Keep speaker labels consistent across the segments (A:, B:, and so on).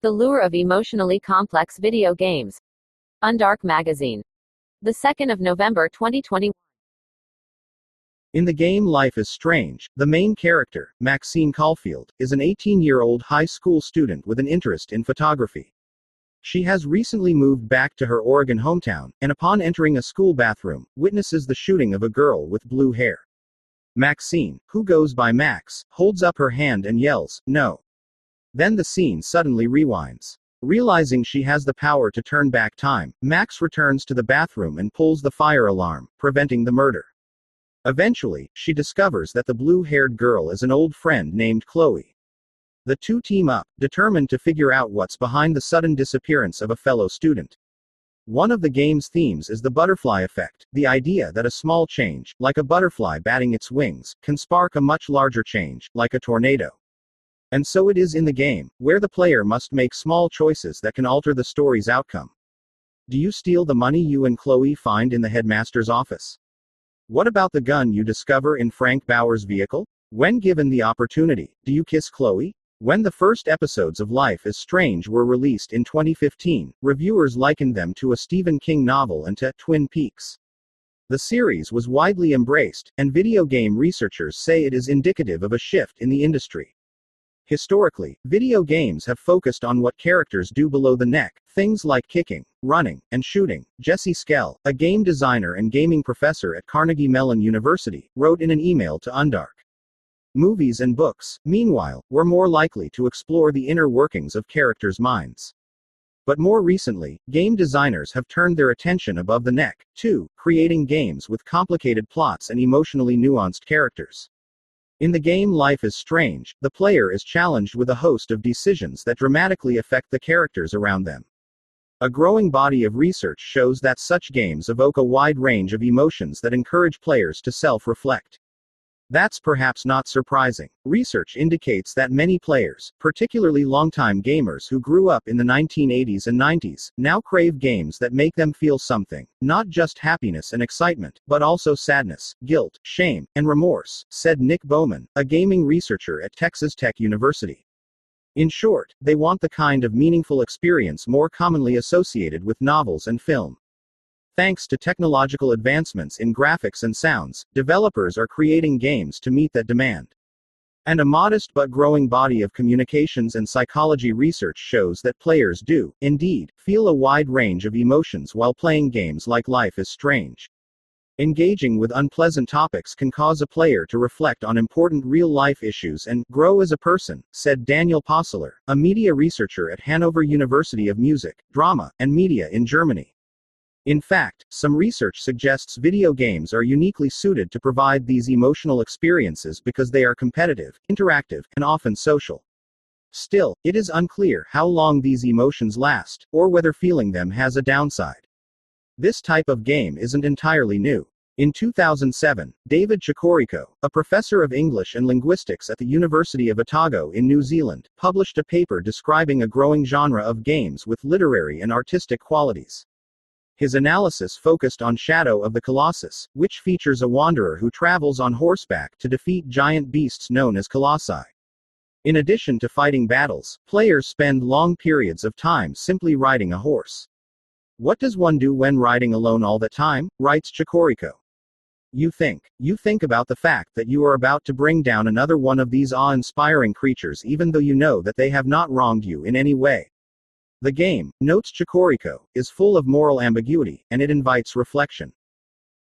A: The lure of emotionally complex video games. Undark Magazine. The 2nd of November 2021.
B: In the game Life is Strange, the main character, Maxine Caulfield, is an 18 year old high school student with an interest in photography. She has recently moved back to her Oregon hometown, and upon entering a school bathroom, witnesses the shooting of a girl with blue hair. Maxine, who goes by Max, holds up her hand and yells, No. Then the scene suddenly rewinds. Realizing she has the power to turn back time, Max returns to the bathroom and pulls the fire alarm, preventing the murder. Eventually, she discovers that the blue haired girl is an old friend named Chloe. The two team up, determined to figure out what's behind the sudden disappearance of a fellow student. One of the game's themes is the butterfly effect, the idea that a small change, like a butterfly batting its wings, can spark a much larger change, like a tornado. And so it is in the game, where the player must make small choices that can alter the story's outcome. Do you steal the money you and Chloe find in the headmaster's office? What about the gun you discover in Frank Bowers' vehicle? When given the opportunity, do you kiss Chloe? When the first episodes of Life is Strange were released in 2015, reviewers likened them to a Stephen King novel and to Twin Peaks. The series was widely embraced, and video game researchers say it is indicative of a shift in the industry. Historically, video games have focused on what characters do below the neck, things like kicking, running, and shooting. Jesse Schell, a game designer and gaming professor at Carnegie Mellon University, wrote in an email to Undark. Movies and books, meanwhile, were more likely to explore the inner workings of characters' minds. But more recently, game designers have turned their attention above the neck, too, creating games with complicated plots and emotionally nuanced characters. In the game Life is Strange, the player is challenged with a host of decisions that dramatically affect the characters around them. A growing body of research shows that such games evoke a wide range of emotions that encourage players to self reflect. That's perhaps not surprising. Research indicates that many players, particularly longtime gamers who grew up in the 1980s and 90s, now crave games that make them feel something, not just happiness and excitement, but also sadness, guilt, shame, and remorse, said Nick Bowman, a gaming researcher at Texas Tech University. In short, they want the kind of meaningful experience more commonly associated with novels and film. Thanks to technological advancements in graphics and sounds, developers are creating games to meet that demand. And a modest but growing body of communications and psychology research shows that players do, indeed, feel a wide range of emotions while playing games like Life is Strange. Engaging with unpleasant topics can cause a player to reflect on important real life issues and grow as a person, said Daniel Possler, a media researcher at Hanover University of Music, Drama, and Media in Germany. In fact, some research suggests video games are uniquely suited to provide these emotional experiences because they are competitive, interactive, and often social. Still, it is unclear how long these emotions last, or whether feeling them has a downside. This type of game isn't entirely new. In 2007, David Ciccoricco, a professor of English and linguistics at the University of Otago in New Zealand, published a paper describing a growing genre of games with literary and artistic qualities. His analysis focused on Shadow of the Colossus, which features a wanderer who travels on horseback to defeat giant beasts known as colossi. In addition to fighting battles, players spend long periods of time simply riding a horse. What does one do when riding alone all the time? writes Ciccoricco. You think. You think about the fact that you are about to bring down another one of these awe inspiring creatures even though you know that they have not wronged you in any way. The game, notes Ciccoricco, is full of moral ambiguity, and it invites reflection.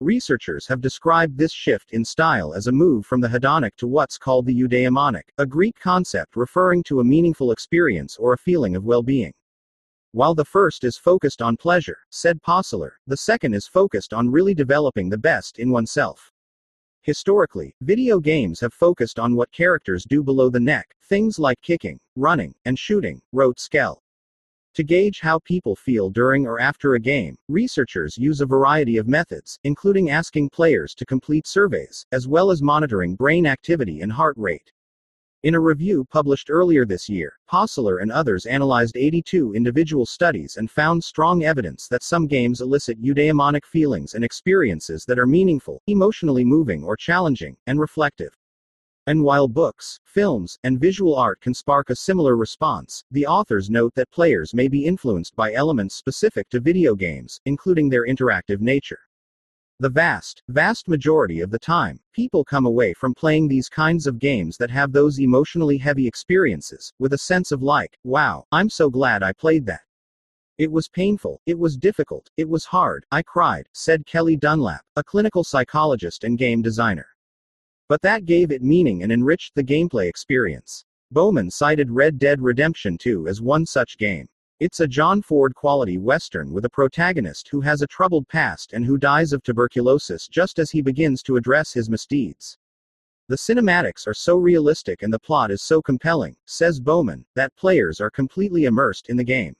B: Researchers have described this shift in style as a move from the hedonic to what's called the eudaimonic, a Greek concept referring to a meaningful experience or a feeling of well being. While the first is focused on pleasure, said Possler, the second is focused on really developing the best in oneself. Historically, video games have focused on what characters do below the neck, things like kicking, running, and shooting, wrote Schell. To gauge how people feel during or after a game, researchers use a variety of methods, including asking players to complete surveys, as well as monitoring brain activity and heart rate. In a review published earlier this year, Possler and others analyzed 82 individual studies and found strong evidence that some games elicit eudaimonic feelings and experiences that are meaningful, emotionally moving or challenging, and reflective. And while books, films, and visual art can spark a similar response, the authors note that players may be influenced by elements specific to video games, including their interactive nature. The vast, vast majority of the time, people come away from playing these kinds of games that have those emotionally heavy experiences, with a sense of like, wow, I'm so glad I played that. It was painful, it was difficult, it was hard, I cried, said Kelli Dunlap, a clinical psychologist and game designer. But that gave it meaning and enriched the gameplay experience. Bowman cited Red Dead Redemption 2 as one such game. It's a John Ford quality Western with a protagonist who has a troubled past and who dies of tuberculosis just as he begins to address his misdeeds. The cinematics are so realistic and the plot is so compelling, says Bowman, that players are completely immersed in the game.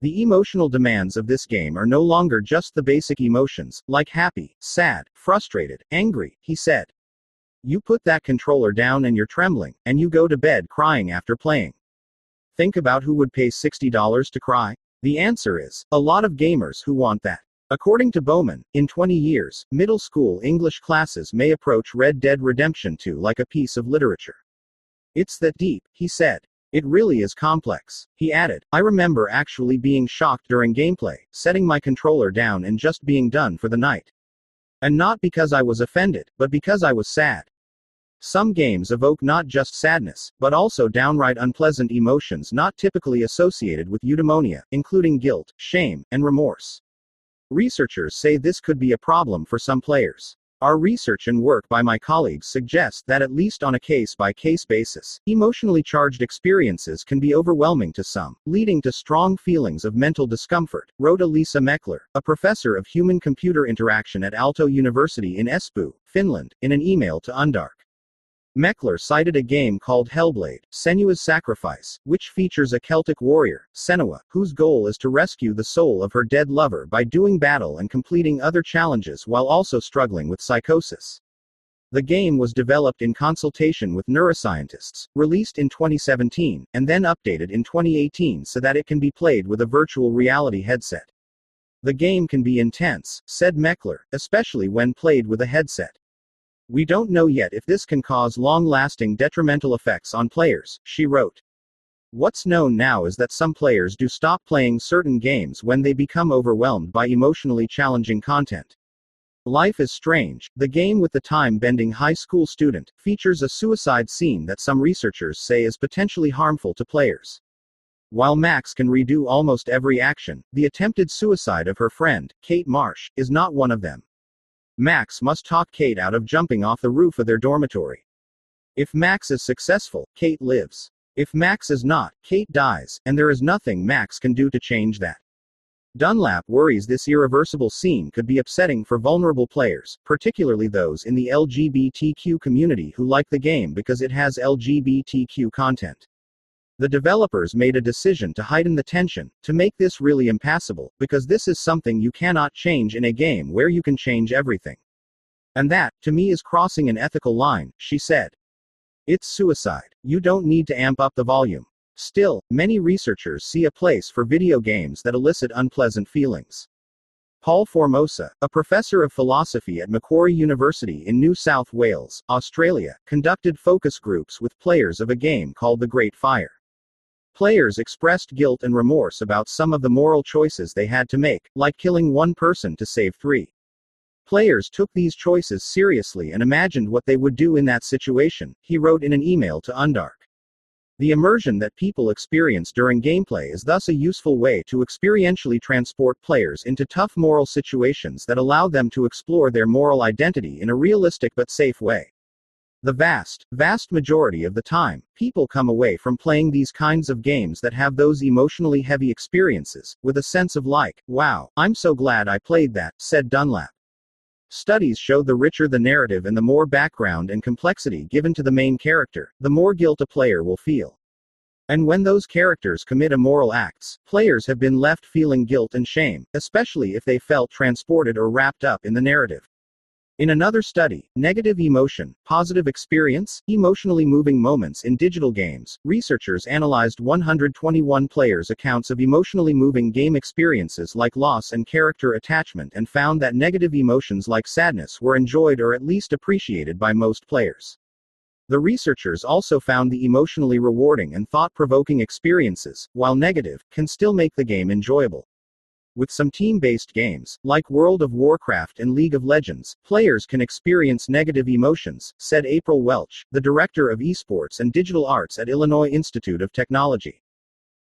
B: The emotional demands of this game are no longer just the basic emotions, like happy, sad, frustrated, angry, he said. You put that controller down and you're trembling, and you go to bed crying after playing. Think about who would pay $60 to cry? The answer is a lot of gamers who want that. According to Bowman, in 20 years, middle school English classes may approach Red Dead Redemption 2 like a piece of literature. It's that deep, he said. It really is complex. He added, I remember actually being shocked during gameplay, setting my controller down and just being done for the night. And not because I was offended, but because I was sad. Some games evoke not just sadness, but also downright unpleasant emotions not typically associated with eudaimonia, including guilt, shame, and remorse. Researchers say this could be a problem for some players. Our research and work by my colleagues suggests that, at least on a case by case basis, emotionally charged experiences can be overwhelming to some, leading to strong feelings of mental discomfort, wrote Elisa Mekler, a professor of human computer interaction at Aalto University in Espoo, Finland, in an email to Undark. Mekler cited a game called Hellblade, Senua's Sacrifice, which features a Celtic warrior, Senua, whose goal is to rescue the soul of her dead lover by doing battle and completing other challenges while also struggling with psychosis. The game was developed in consultation with neuroscientists, released in 2017, and then updated in 2018 so that it can be played with a virtual reality headset. The game can be intense, said Mekler, especially when played with a headset. We don't know yet if this can cause long lasting detrimental effects on players, she wrote. What's known now is that some players do stop playing certain games when they become overwhelmed by emotionally challenging content. Life is Strange, the game with the time bending high school student, features a suicide scene that some researchers say is potentially harmful to players. While Max can redo almost every action, the attempted suicide of her friend, Kate Marsh, is not one of them. Max must talk Kate out of jumping off the roof of their dormitory. If Max is successful, Kate lives. If Max is not, Kate dies, and there is nothing Max can do to change that. Dunlap worries this irreversible scene could be upsetting for vulnerable players, particularly those in the LGBTQ community who like the game because it has LGBTQ content. The developers made a decision to heighten the tension, to make this really impassable, because this is something you cannot change in a game where you can change everything. And that, to me, is crossing an ethical line, she said. It's suicide. You don't need to amp up the volume. Still, many researchers see a place for video games that elicit unpleasant feelings. Paul Formosa, a professor of philosophy at Macquarie University in New South Wales, Australia, conducted focus groups with players of a game called The Great Fire. Players expressed guilt and remorse about some of the moral choices they had to make, like killing one person to save three. Players took these choices seriously and imagined what they would do in that situation, he wrote in an email to Undark. The immersion that people experience during gameplay is thus a useful way to experientially transport players into tough moral situations that allow them to explore their moral identity in a realistic but safe way. The vast, vast majority of the time, people come away from playing these kinds of games that have those emotionally heavy experiences, with a sense of like, wow, I'm so glad I played that, said Dunlap. Studies show the richer the narrative and the more background and complexity given to the main character, the more guilt a player will feel. And when those characters commit immoral acts, players have been left feeling guilt and shame, especially if they felt transported or wrapped up in the narrative. In another study, Negative Emotion, Positive Experience, Emotionally Moving Moments in Digital Games, researchers analyzed 121 players' accounts of emotionally moving game experiences like loss and character attachment and found that negative emotions like sadness were enjoyed or at least appreciated by most players. The researchers also found the emotionally rewarding and thought provoking experiences, while negative, can still make the game enjoyable. With some team based games, like World of Warcraft and League of Legends, players can experience negative emotions, said April Welch, the director of esports and digital arts at Illinois Institute of Technology.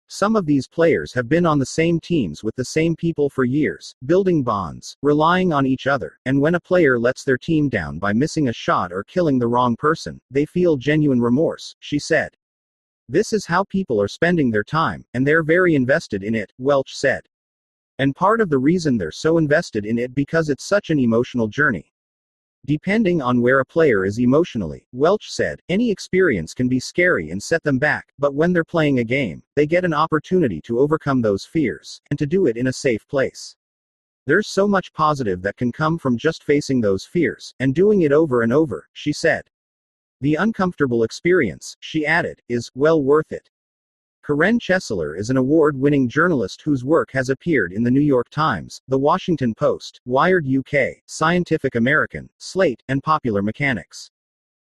B: Some of these players have been on the same teams with the same people for years, building bonds, relying on each other, and when a player lets their team down by missing a shot or killing the wrong person, they feel genuine remorse, she said. This is how people are spending their time, and they're very invested in it, Welch said. And part of the reason they're so invested in it because it's such an emotional journey. Depending on where a player is emotionally, Welch said, any experience can be scary and set them back, but when they're playing a game, they get an opportunity to overcome those fears, and to do it in a safe place. There's so much positive that can come from just facing those fears, and doing it over and over, she said. The uncomfortable experience, she added, is, well worth it. Karen Chesler is an award winning journalist whose work has appeared in The New York Times, The Washington Post, Wired UK, Scientific American, Slate, and Popular Mechanics.